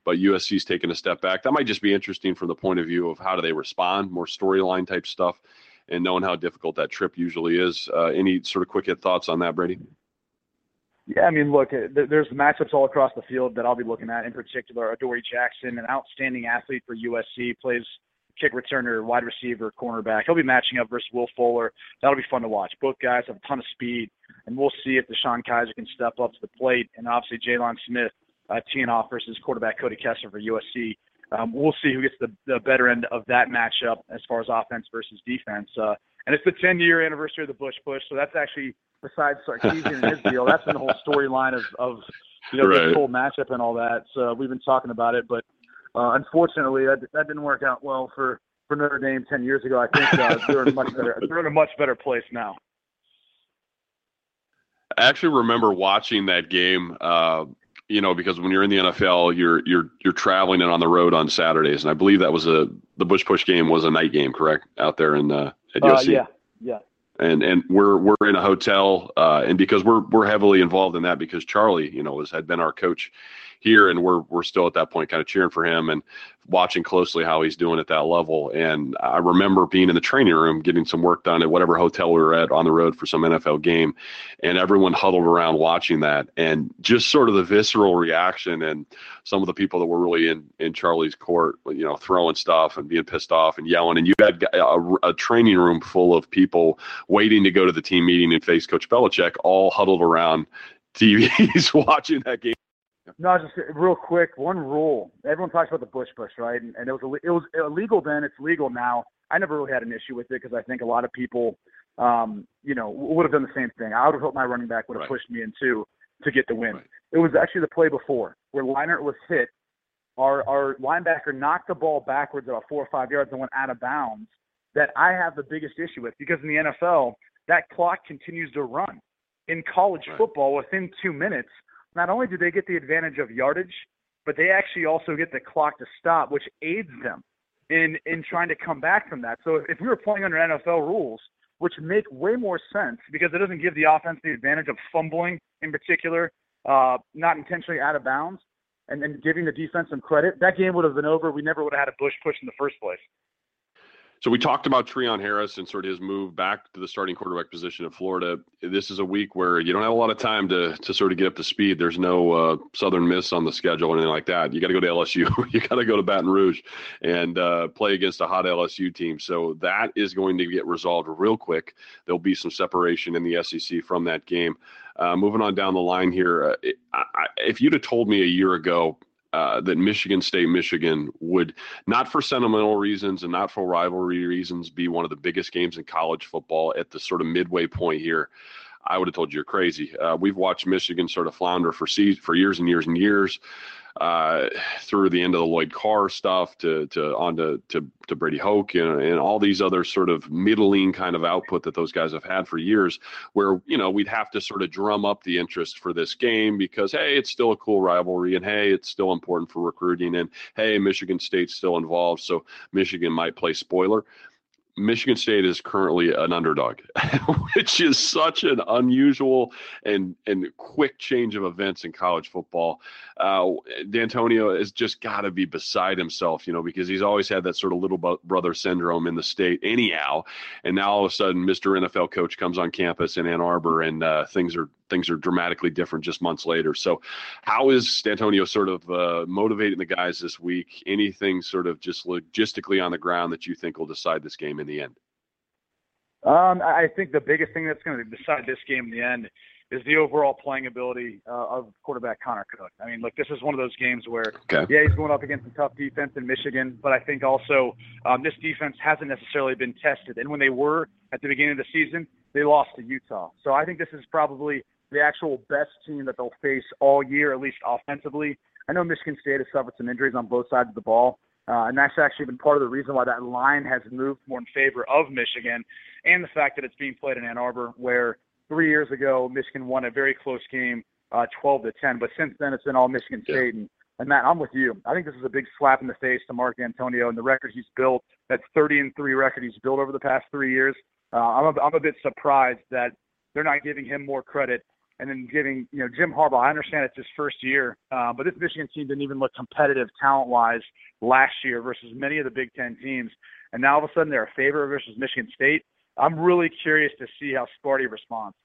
but USC's taken a step back. That might just be interesting from the point of view of how do they respond, more storyline type stuff, and knowing how difficult that trip usually is. Uh, any sort of quick hit thoughts on that, Brady? Yeah, I mean, look, there's matchups all across the field that I'll be looking at. In particular, Adoree Jackson, an outstanding athlete for USC, plays kick returner, wide receiver, cornerback. He'll be matching up versus Will Fuller. That'll be fun to watch. Both guys have a ton of speed, and we'll see if DeShone Kizer can step up to the plate. And obviously, Jaylon Smith uh, teeing off versus quarterback Cody Kessler for USC. Um, we'll see who gets the, the better end of that matchup as far as offense versus defense. Uh, and it's the 10 year anniversary of the Bush Push, so that's actually besides Sarkisian and his deal. That's been the whole storyline of, of you know right. this whole matchup and all that. So we've been talking about it, but uh, unfortunately that that didn't work out well for for Notre Dame 10 years ago. I think uh, they're in much better they're in a much better place now. I actually remember watching that game. Uh, you know, because when you're in the NFL, you're you're you're traveling and on the road on Saturdays, and I believe that was a the Bush Push game was a night game, correct? Out there in uh, at USC. Uh, yeah, yeah and and we're we're in a hotel, uh, and because we're we're heavily involved in that because Charlie, you know, was had been our coach here, and we're we're still at that point, kind of cheering for him and watching closely how he's doing at that level. And I remember being in the training room, getting some work done at whatever hotel we were at on the road for some NFL game, and everyone huddled around watching that, and just sort of the visceral reaction, and some of the people that were really in in Charlie's court, you know, throwing stuff and being pissed off and yelling, and you had a, a training room full of people waiting to go to the team meeting and face Coach Belichick, all huddled around TVs watching that game. No, just real quick. One rule: everyone talks about the Bush Push, right? And, and it was it was illegal then. It's legal now. I never really had an issue with it because I think a lot of people, um, you know, would have done the same thing. I would have hoped my running back would have right. pushed me in too to get the win. Right. It was actually the play before where Leinart was hit. Our our linebacker knocked the ball backwards about four or five yards and went out of bounds. That I have the biggest issue with because in the NFL that clock continues to run. In college right. football, within two minutes, not only do they get the advantage of yardage, but they actually also get the clock to stop, which aids them in in trying to come back from that. So if we were playing under NFL rules, which make way more sense because it doesn't give the offense the advantage of fumbling in particular, uh, not intentionally out of bounds, and then giving the defense some credit, that game would have been over. We never would have had a Bush push in the first place. So we talked about Treon Harris and sort of his move back to the starting quarterback position in Florida. This is a week where you don't have a lot of time to to sort of get up to speed. There's no uh, Southern Miss on the schedule or anything like that. You got to go to LSU. you got to go to Baton Rouge and uh, play against a hot LSU team. So that is going to get resolved real quick. There'll be some separation in the SEC from that game. Uh, moving on down the line here, uh, I, if you'd have told me a year ago uh, that Michigan State, Michigan would not for sentimental reasons and not for rivalry reasons be one of the biggest games in college football at the sort of midway point here. I would have told you you're crazy. Uh, we've watched Michigan sort of flounder for se- for years and years and years uh, through the end of the Lloyd Carr stuff to to on to to, to Brady Hoke and, and all these other sort of middling kind of output that those guys have had for years, where you know we'd have to sort of drum up the interest for this game because hey, it's still a cool rivalry and hey, it's still important for recruiting and hey, Michigan State's still involved, so Michigan might play spoiler. Michigan State is currently an underdog, which is such an unusual and and quick change of events in college football. Uh, Dantonio has just got to be beside himself, you know, because he's always had that sort of little brother syndrome in the state, anyhow. And now all of a sudden, Mr. NFL coach comes on campus in Ann Arbor, and uh, things are things are dramatically different just months later. So, how is Dantonio sort of uh, motivating the guys this week? Anything sort of just logistically on the ground that you think will decide this game in the end? Um, I think the biggest thing that's going to decide this game in the end is the overall playing ability uh, of quarterback Connor Cook. I mean, look, this is one of those games where, okay. yeah, he's going up against a tough defense in Michigan, but I think also um, this defense hasn't necessarily been tested. And when they were at the beginning of the season, they lost to Utah. So I think this is probably the actual best team that they'll face all year, at least offensively. I know Michigan State has suffered some injuries on both sides of the ball, uh, and that's actually been part of the reason why that line has moved more in favor of Michigan, and the fact that it's being played in Ann Arbor, where three years ago Michigan won a very close game, uh, 12 to 10. But since then, it's been all Michigan State. And, and Matt, I'm with you. I think this is a big slap in the face to Mark Dantonio and the record he's built. That 30 and three record he's built over the past three years. Uh, I'm a, I'm a bit surprised that they're not giving him more credit and then giving you know Jim Harbaugh. I understand it's his first year, uh, but this Michigan team didn't even look competitive talent-wise last year versus many of the Big Ten teams, and now all of a sudden they're a favorite versus Michigan State. I'm really curious to see how Sparty responds.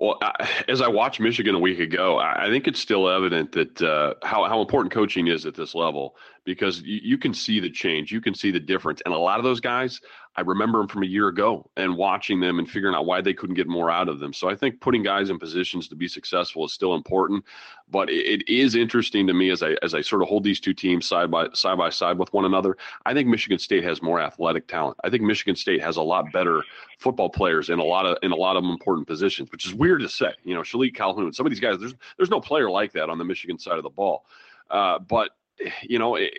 Well, as I watched Michigan a week ago, I think it's still evident that uh, how how important coaching is at this level because you, you, can see the change, you can see the difference, and a lot of those guys, I remember them from a year ago and watching them and figuring out why they couldn't get more out of them. So I think putting guys in positions to be successful is still important, but it, is interesting to me as I as I sort of hold these two teams side by side by side with one another. I think Michigan State has more athletic talent. I think Michigan State has a lot better football players in a lot of in a lot of important positions, which is weird to say. You know, Shilique Calhoun, some of these guys, there's there's no player like that on the Michigan side of the ball. Uh, but you know, it,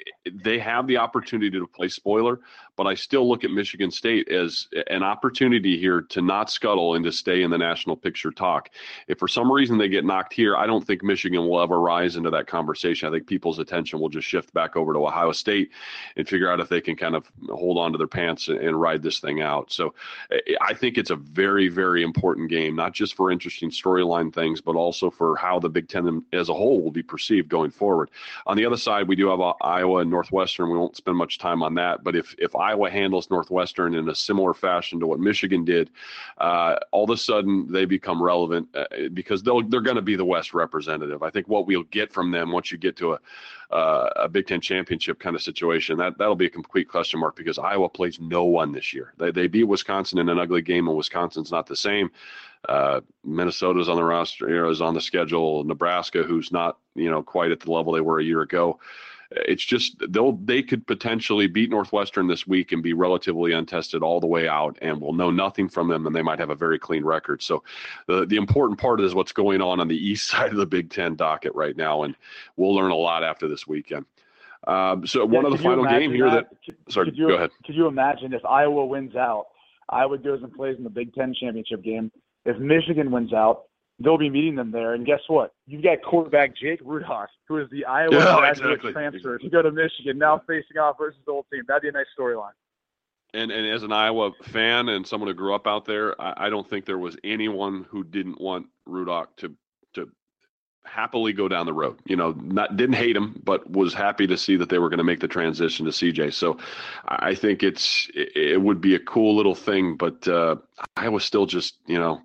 they have the opportunity to play spoiler, but I still look at Michigan State as an opportunity here to not scuttle and to stay in the national picture talk. If for some reason they get knocked here, I don't think Michigan will ever rise into that conversation. I think people's attention will just shift back over to Ohio State and figure out if they can kind of hold on to their pants and, ride this thing out. So I think it's a very, very important game, not just for interesting storyline things, but also for how the Big Ten as a whole will be perceived going forward. On the other side, we do have uh, Iowa and Northwestern. We won't spend much time on that, but if if Iowa handles Northwestern in a similar fashion to what Michigan did, uh, all of a sudden they become relevant uh, because they'll they're going to be the West representative. I think what we'll get from them once you get to a uh, a Big Ten championship kind of situation, that that'll be a complete question mark because Iowa plays no one this year. They they beat Wisconsin in an ugly game, and Wisconsin's not the same. Uh, Minnesota's on the roster, is on the schedule. Nebraska, who's not you know quite at the level they were a year ago it's just they'll they could potentially beat Northwestern this week and be relatively untested all the way out, and we'll know nothing from them, and they might have a very clean record. So, the the important part is what's going on on the east side of the Big Ten docket right now, and we'll learn a lot after this weekend. Um, so, yeah, one of the final game here that, that could, sorry, could you, go ahead. Could you imagine if Iowa wins out, Iowa goes and plays in the Big Ten championship game? If Michigan wins out, they'll be meeting them there. And guess what? You've got quarterback Jake Rudock, who is the Iowa yeah, graduate exactly. transfer to go to Michigan, now facing off versus the old team. That'd be a nice storyline. And and as an Iowa fan and someone who grew up out there, I, I don't think there was anyone who didn't want Rudock to to happily go down the road. You know, not didn't hate him, but was happy to see that they were going to make the transition to CJ. So I think it's it, it would be a cool little thing, but uh, Iowa still just you know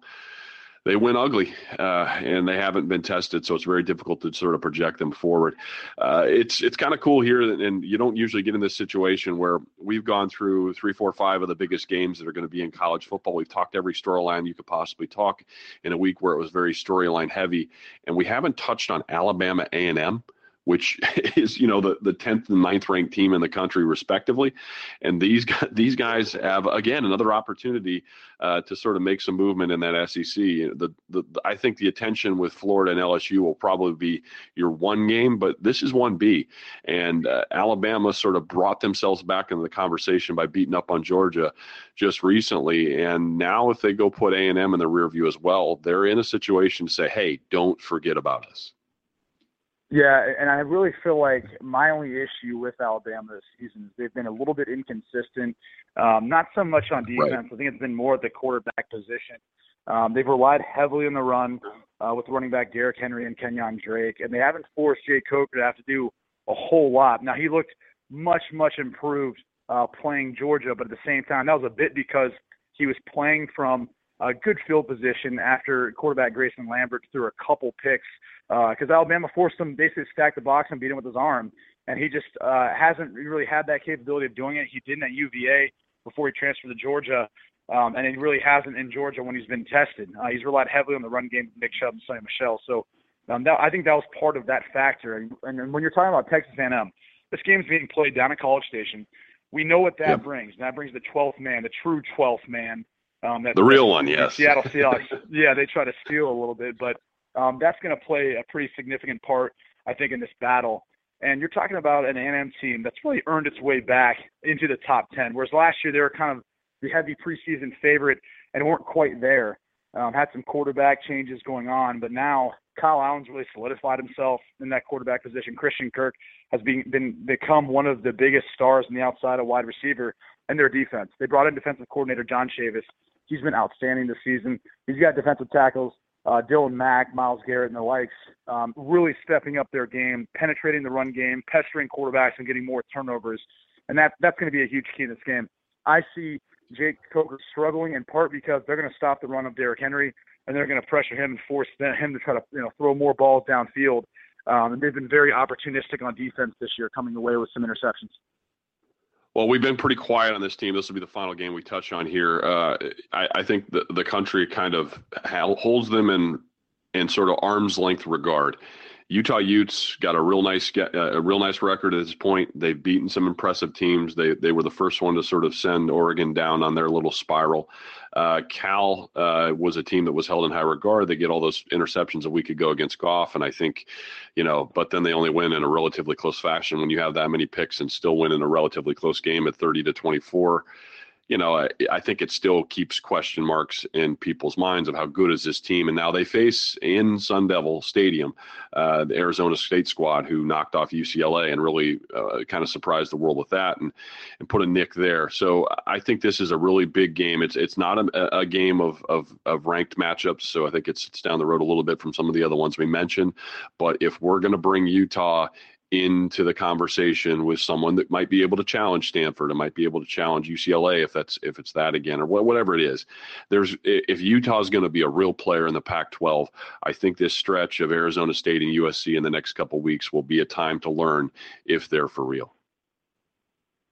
they went ugly uh, and they haven't been tested, so it's very difficult to sort of project them forward. Uh, it's it's kind of cool here, and you don't usually get in this situation where we've gone through three, four, five of the biggest games that are going to be in college football. We've talked every storyline you could possibly talk in a week where it was very storyline heavy, and we haven't touched on Alabama A and M which is you know the the tenth and 9th ranked team in the country respectively, and these these guys have again another opportunity uh, to sort of make some movement in that SEC. The, the I think the attention with Florida and LSU will probably be your one game, but this is one B, and uh, Alabama sort of brought themselves back into the conversation by beating up on Georgia just recently, and now if they go put A and M in the rear view as well, they're in a situation to say, hey, don't forget about us. Yeah, and I really feel like my only issue with Alabama this season is they've been a little bit inconsistent. Um, not so much on defense. Right. I think it's been more at the quarterback position. Um, they've relied heavily on the run uh, with running back Derrick Henry and Kenyon Drake, and they haven't forced Jake Coker to have to do a whole lot. Now he looked much, much improved uh, playing Georgia, but at the same time, that was a bit because he was playing from a good field position after quarterback Grayson Lambert threw a couple picks because uh, Alabama forced him basically to stack the box and beat him with his arm, and he just uh, hasn't really had that capability of doing it. He didn't at UVA before he transferred to Georgia, um, and he really hasn't in Georgia when he's been tested. Uh, he's relied heavily on the run game, with Nick Chubb and Sony Michel. So um, that, I think that was part of that factor. And, and when you're talking about Texas A&M, this game's being played down at College Station. We know what that yep. brings. And that brings the 12th man, the true 12th man um, the real one, yes. Seattle Seahawks. yeah, they try to steal a little bit, but um, that's going to play a pretty significant part, I think, in this battle. And you're talking about an A&M team that's really earned its way back into the top 10, whereas last year they were kind of the heavy preseason favorite and weren't quite there. Um, had some quarterback changes going on, but now Kyle Allen's really solidified himself in that quarterback position. Christian Kirk has been, been become one of the biggest stars on the outside of wide receiver and their defense. They brought in defensive coordinator John Chavis, He's been outstanding this season. He's got defensive tackles, uh, Daylon Mack, Myles Garrett, and the likes, um, really stepping up their game, penetrating the run game, pestering quarterbacks, and getting more turnovers. And that, that's going to be a huge key in this game. I see Jake Coker struggling in part because they're going to stop the run of Derrick Henry, and they're going to pressure him and force him to try to you know throw more balls downfield. Um, and they've been very opportunistic on defense this year, coming away with some interceptions. Well, we've been pretty quiet on this team. This will be the final game we touch on here. Uh, I, I, think the, the country kind of holds them in in sort of arm's length regard. Utah Utes got a real nice uh, a real nice record at this point. They've beaten some impressive teams. They they were the first one to sort of send Oregon down on their little spiral. Uh, Cal uh, was a team that was held in high regard. They get all those interceptions a week ago against Goff, and I think, you know, but then they only win in a relatively close fashion. When you have that many picks and still win in a relatively close game at 30 to 24, you know, I, I, think it still keeps question marks in people's minds of how good is this team. And now they face in Sun Devil Stadium uh, the Arizona State squad who knocked off UCLA and really uh, kind of surprised the world with that and and put a nick there. So I think this is a really big game. It's it's not a, a game of, of of ranked matchups. So I think it's it's down the road a little bit from some of the other ones we mentioned. But if we're going to bring Utah into the conversation with someone that might be able to challenge Stanford and might be able to challenge UCLA if that's if it's that again or whatever it is. There's if Utah's going to be a real player in the Pac-12, I think this stretch of Arizona State and USC in the next couple weeks will be a time to learn if they're for real.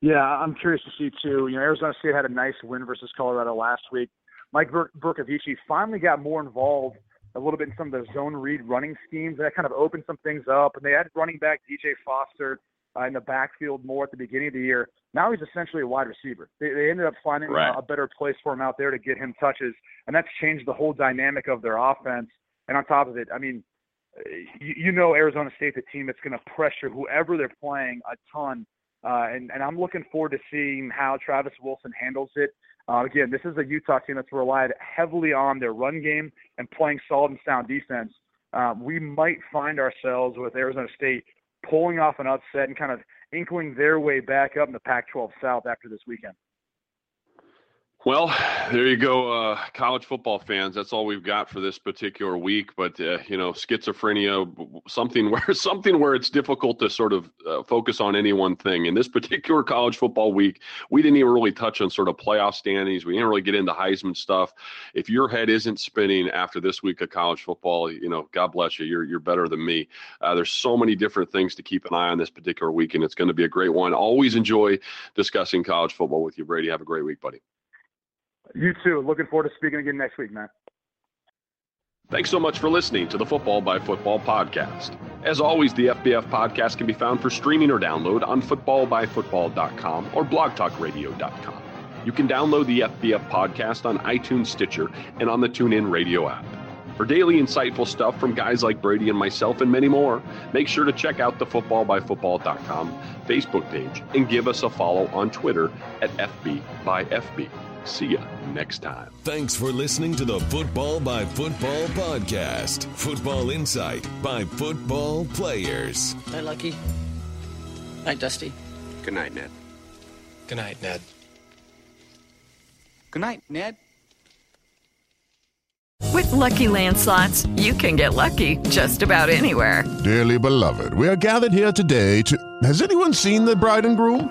Yeah, I'm curious to see too. You know, Arizona State had a nice win versus Colorado last week. Mike Bercovici finally got more involved a little bit in some of the zone read running schemes. That kind of opened some things up. And they had running back DJ Foster uh, in the backfield more at the beginning of the year. Now he's essentially a wide receiver. They, they ended up finding right. a, a better place for him out there to get him touches, and that's changed the whole dynamic of their offense. And on top of it, I mean, you, you know Arizona State, the team that's going to pressure whoever they're playing a ton. Uh, and, and I'm looking forward to seeing how Travis Wilson handles it. Uh, again, this is a Utah team that's relied heavily on their run game and playing solid and sound defense. Um, we might find ourselves with Arizona State pulling off an upset and kind of inkling their way back up in the Pac-12 South after this weekend. Well, there you go, uh, college football fans. That's all we've got for this particular week. But uh, you know, schizophrenia, something where something where it's difficult to sort of uh, focus on any one thing. In this particular college football week, we didn't even really touch on sort of playoff standings. We didn't really get into Heisman stuff. If your head isn't spinning after this week of college football, you know, God bless you. You're you're better than me. Uh, there's so many different things to keep an eye on this particular week, and it's going to be a great one. Always enjoy discussing college football with you, Brady. Have a great week, buddy. You too. Looking forward to speaking again next week, man. Thanks so much for listening to the Football by Football podcast. As always, the FBF podcast can be found for streaming or download on footballbyfootball.com or blogtalkradio.com. You can download the FBF podcast on iTunes, Stitcher, and on the TuneIn Radio app. For daily insightful stuff from guys like Brady and myself and many more, make sure to check out the footballbyfootball.com Facebook page and give us a follow on Twitter at FBbyFB. See ya next time. Thanks for listening to the Football by Football podcast. Football insight by football players. Night, Lucky. Night, Dusty. Good night, Ned. Good night, Ned. Good night, Ned. With lucky landslots, you can get lucky just about anywhere. Dearly beloved, we are gathered here today to. Has anyone seen the bride and groom?